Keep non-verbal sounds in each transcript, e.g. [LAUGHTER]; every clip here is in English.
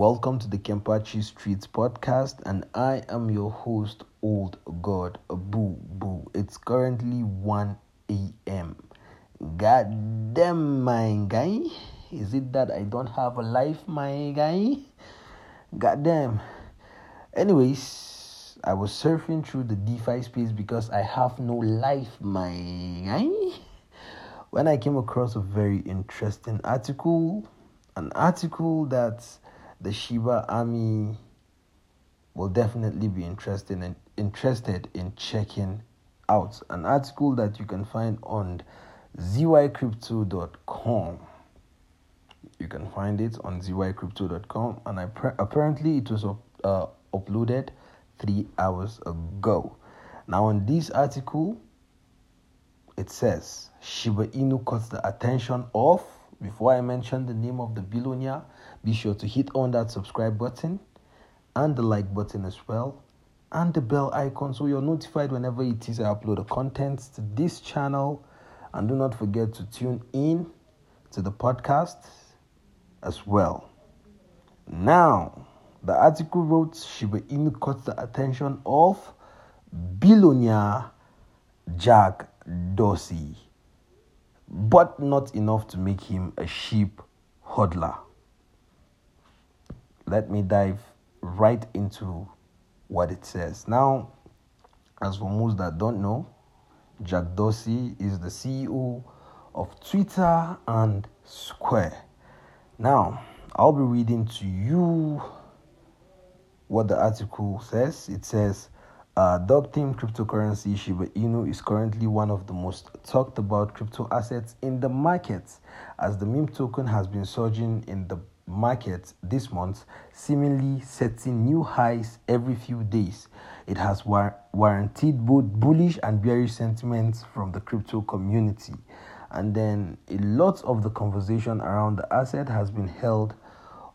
Welcome to the Kempachi Streets podcast, and I am your host, Old God Boo Boo. It's currently 1 a.m. God damn, my guy. Is it that I don't have a life, my guy? God damn. Anyways, I was surfing through the DeFi space because I have no life, my guy. When I came across a very interesting article, an article that the Shiba Army will definitely be interested in interested in checking out. An article that you can find on zycrypto.com. You can find it on zycrypto.com, and I pre- apparently it was uh, uploaded three hours ago. Now, in this article, it says Shiba Inu caught the attention of. Before I mention the name of the billionaire, be sure to hit on that subscribe button and the like button as well and the bell icon so you're notified whenever it is I upload the contents to this channel. And do not forget to tune in to the podcast as well. Now, the article wrote Shiba Inu caught the attention of billionaire Jack Dorsey, but not enough to make him a SHIB hodler. Let me dive right into what it says. Now, as for most that don't know, Jack Dorsey is the CEO of Twitter and Square. Now, I'll be reading to you what the article says. It says, uh, dog team cryptocurrency Shiba Inu is currently one of the most talked about crypto assets in the market, as the meme token has been surging in the market this month, seemingly setting new highs every few days. It has war- warranted both bullish and bearish sentiments from the crypto community. And then a lot of the conversation around the asset has been held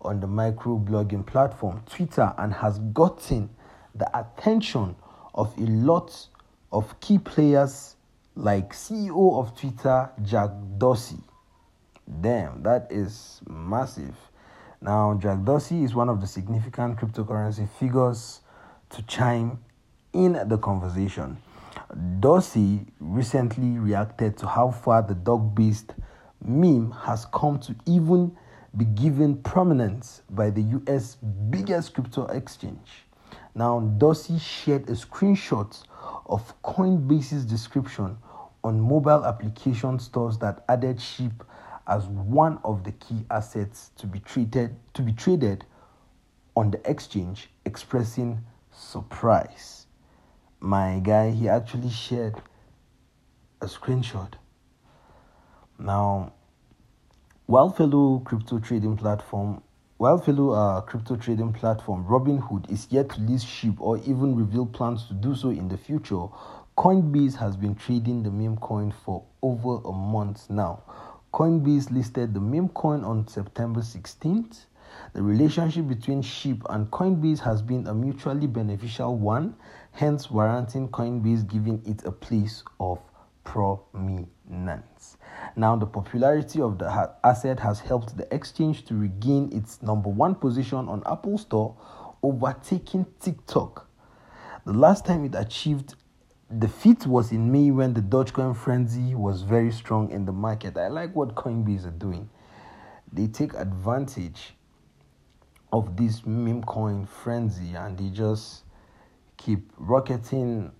on the micro blogging platform Twitter and has gotten the attention of a lot of key players like CEO of Twitter, Jack Dorsey. Damn, that is massive. Now, Jack Dorsey is one of the significant cryptocurrency figures to chime in the conversation. Dorsey recently reacted to how far the dog based meme has come to even be given prominence by the US biggest crypto exchange. Now, Dorsey shared a screenshot of Coinbase's description on mobile application stores that added SHIB as one of the key assets to be treated to be traded on the exchange, expressing surprise. My guy, he actually shared a screenshot. Now, while fellow crypto trading platform while fellow uh, crypto trading platform Robinhood is yet to list SHIB or even reveal plans to do so in the future, Coinbase has been trading the meme coin for over a month now. Coinbase listed the meme coin on September 16th. The relationship between SHIB and Coinbase has been a mutually beneficial one, hence warranting Coinbase giving it a place of prominence. Now, the popularity of the asset has helped the exchange to regain its number one position on Apple Store, overtaking TikTok. The last time it achieved the feat was in May when the Dogecoin frenzy was very strong in the market. I like what Coinbase are doing. They take advantage of this meme coin frenzy and they just keep rocketing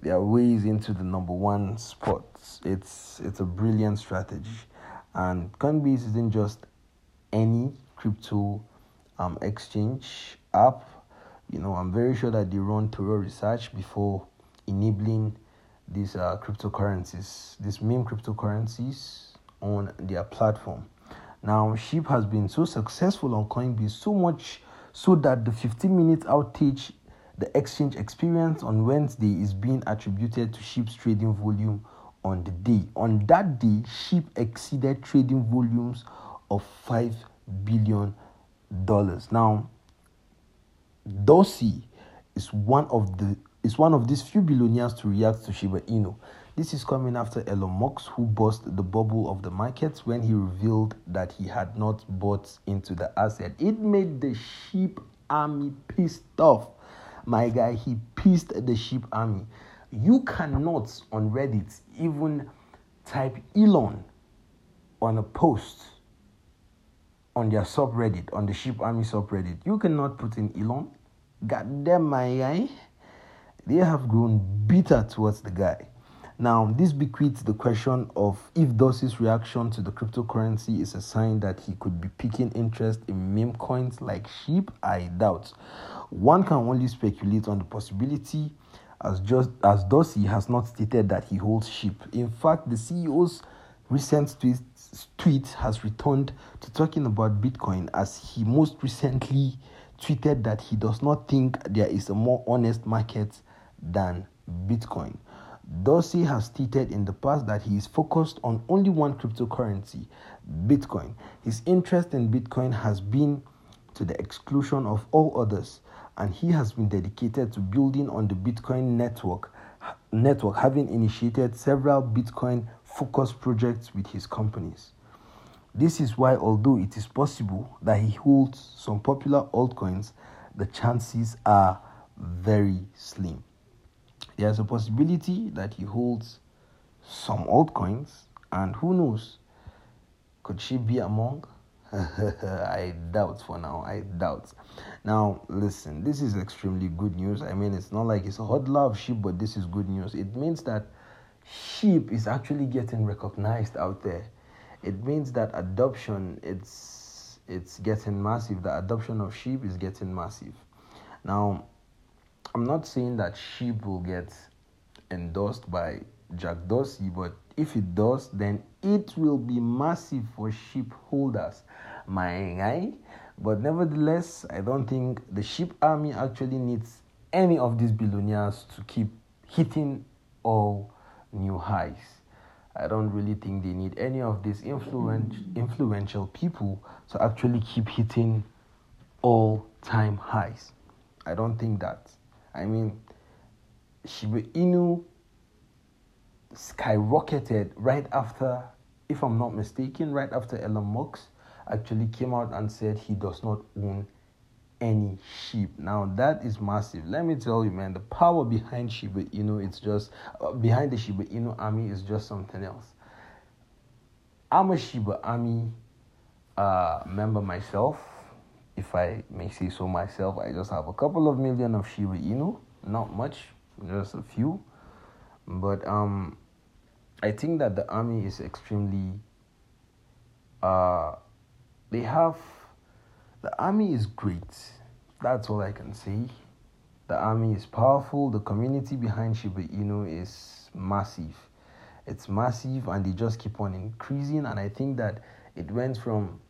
their ways into the number one spots. It's it's a brilliant strategy, and Coinbase isn't just any crypto um, exchange app. You know, I'm very sure that they run thorough research before enabling these uh, cryptocurrencies, these meme cryptocurrencies on their platform. Now, SHIB has been so successful on Coinbase, so much so that the 15 minute outage the exchange experience on Wednesday is being attributed to SHIB's trading volume on the day. On that day, SHIB exceeded trading volumes of $5 billion. Now, Dorsey is one of the is one of these few billionaires to react to Shiba Inu. This is coming after Elon Musk, who burst the bubble of the markets when he revealed that he had not bought into the asset. It made the SHIB army pissed off. My guy, he pissed the SHIB army. You cannot on Reddit even type Elon on a post on their subreddit, on the SHIB army subreddit. You cannot put in Elon. God damn my guy. They have grown bitter towards the guy. Now, this bequeaths the question of if Dorsey's reaction to the cryptocurrency is a sign that he could be picking interest in meme coins like SHIB. I doubt. One can only speculate on the possibility, as just as Dorsey has not stated that he holds SHIB. In fact, the CEO's recent tweet, tweet has returned to talking about Bitcoin, as he most recently tweeted that he does not think there is a more honest market than Bitcoin. Dorsey has stated in the past that he is focused on only one cryptocurrency, Bitcoin. His interest in Bitcoin has been to the exclusion of all others, and he has been dedicated to building on the Bitcoin network, network having initiated several Bitcoin focused projects with his companies. This is why, although it is possible that he holds some popular altcoins, the chances are very slim there's a possibility that he holds some altcoins, and who knows, could she be among? [LAUGHS] I doubt for now. I doubt. Now, listen, this is extremely good news. I mean, it's not like it's a hot love sheep, but this is good news. It means that SHIB is actually getting recognized out there. It means that adoption it's it's getting massive. The adoption of SHIB is getting massive. Now, I'm not saying that SHIB will get endorsed by Jack Dorsey, but if it does, then it will be massive for SHIB holders, my. But nevertheless, I don't think the SHIB army actually needs any of these billionaires to keep hitting all new highs. I don't really think they need any of these influential influential people to actually keep hitting all time highs. I don't think that. I mean, Shiba Inu skyrocketed right after, if I'm not mistaken, right after Elon Musk actually came out and said he does not own any SHIB. Now that is massive. Let me tell you, man, the power behind Shiba Inu, it's just uh, behind the Shiba Inu army is just something else. I'm a Shiba Army uh, member myself if I may say so myself, I just have a couple of million of Shiba Inu, not much, just a few. But um, I think that the army is extremely. Uh, they have, the army is great. That's all I can say. The army is powerful. The community behind Shiba Inu is massive. It's massive, and they just keep on increasing. And I think that it went from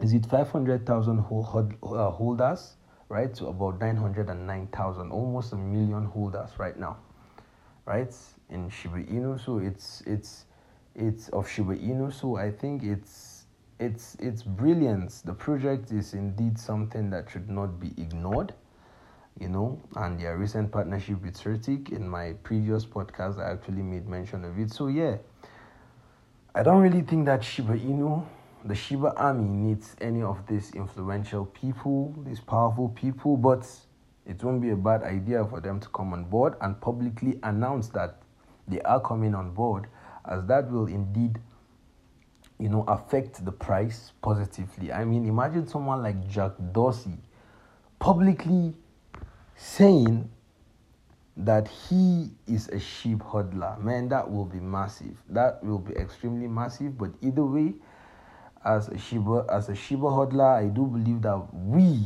is it 500,000 uh, holders, right, to about 909,000, almost a million holders right now, right, in Shiba Inu. So it's it's it's of Shiba Inu. So I think it's it's it's brilliant. The project is indeed something that should not be ignored. You know, and their recent partnership with CertiK in my previous podcast, I actually made mention of it. So yeah, I don't really think that Shiba Inu the Shiba army needs any of these influential people, these powerful people, but it won't be a bad idea for them to come on board and publicly announce that they are coming on board, as that will indeed, you know, affect the price positively. I mean, imagine someone like Jack Dorsey publicly saying that he is a SHIB hodler. Man, that will be massive. That will be extremely massive. But either way, as a Shiba as a Shiba hodler, I do believe that we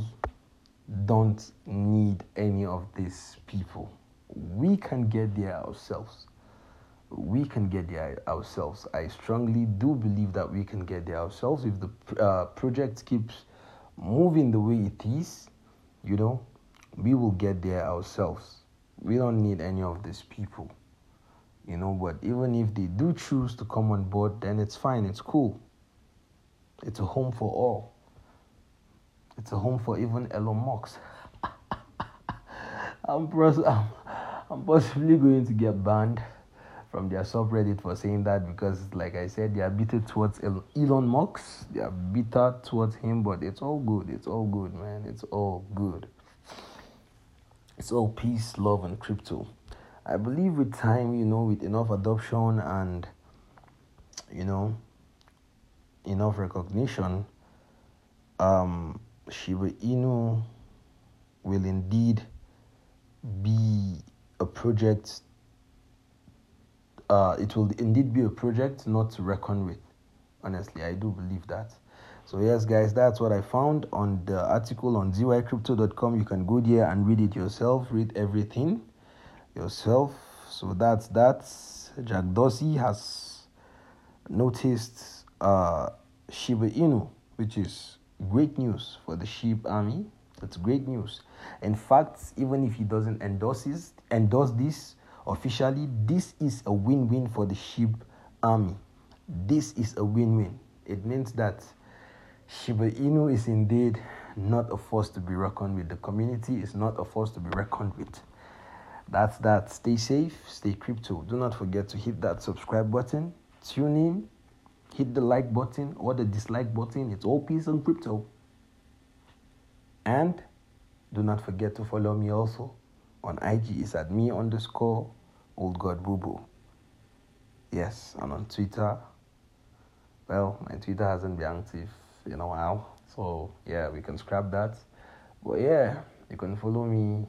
don't need any of these people. We can get there ourselves. We can get there ourselves. I strongly do believe that we can get there ourselves if the uh, project keeps moving the way it is. You know, we will get there ourselves. We don't need any of these people. You know, but even if they do choose to come on board, then it's fine. It's cool it's a home for all. It's a home for even Elon Musk. [LAUGHS] I'm, pros- I'm, I'm possibly going to get banned from their subreddit for saying that because, like I said, they are bitter towards Elon Musk. They are bitter towards him, but it's all good. It's all good, man. It's all good. It's all peace, love, and crypto. I believe with time, you know, with enough adoption and, you know, enough recognition, um, Shiba Inu will indeed be a project uh, it will indeed be a project not to reckon with. Honestly, I do believe that. So, yes, guys, that's what I found on the article on zycrypto.com. You can go there and read it yourself, read everything yourself. So, that's that. Jack Dorsey has noticed uh, Shiba Inu, which is great news for the SHIB army. That's great news. In fact, even if he doesn't endorse, this, endorse this, officially, this is a win win for the SHIB army. This is a win win. It means that Shiba Inu is indeed not a force to be reckoned with. The community is not a force to be reckoned with. That's that. Stay safe, stay crypto. Do not forget to hit that subscribe button, tune in, hit the like button or the dislike button. It's all peace and crypto. And do not forget to follow me also on IG. It's at me underscore old god boo boo. Yes, and on Twitter. Well, my Twitter hasn't been active in a while. So yeah, we can scrap that. But yeah, you can follow me.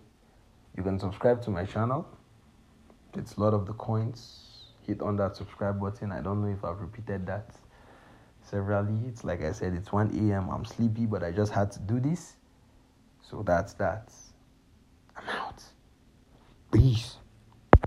You can subscribe to my channel. It's a lot of the coins. Hit on that subscribe button. I don't know if I've repeated that severally. It's like I said, it's 1 a.m. I'm sleepy, but I just had to do this. So that's that. I'm out. Peace.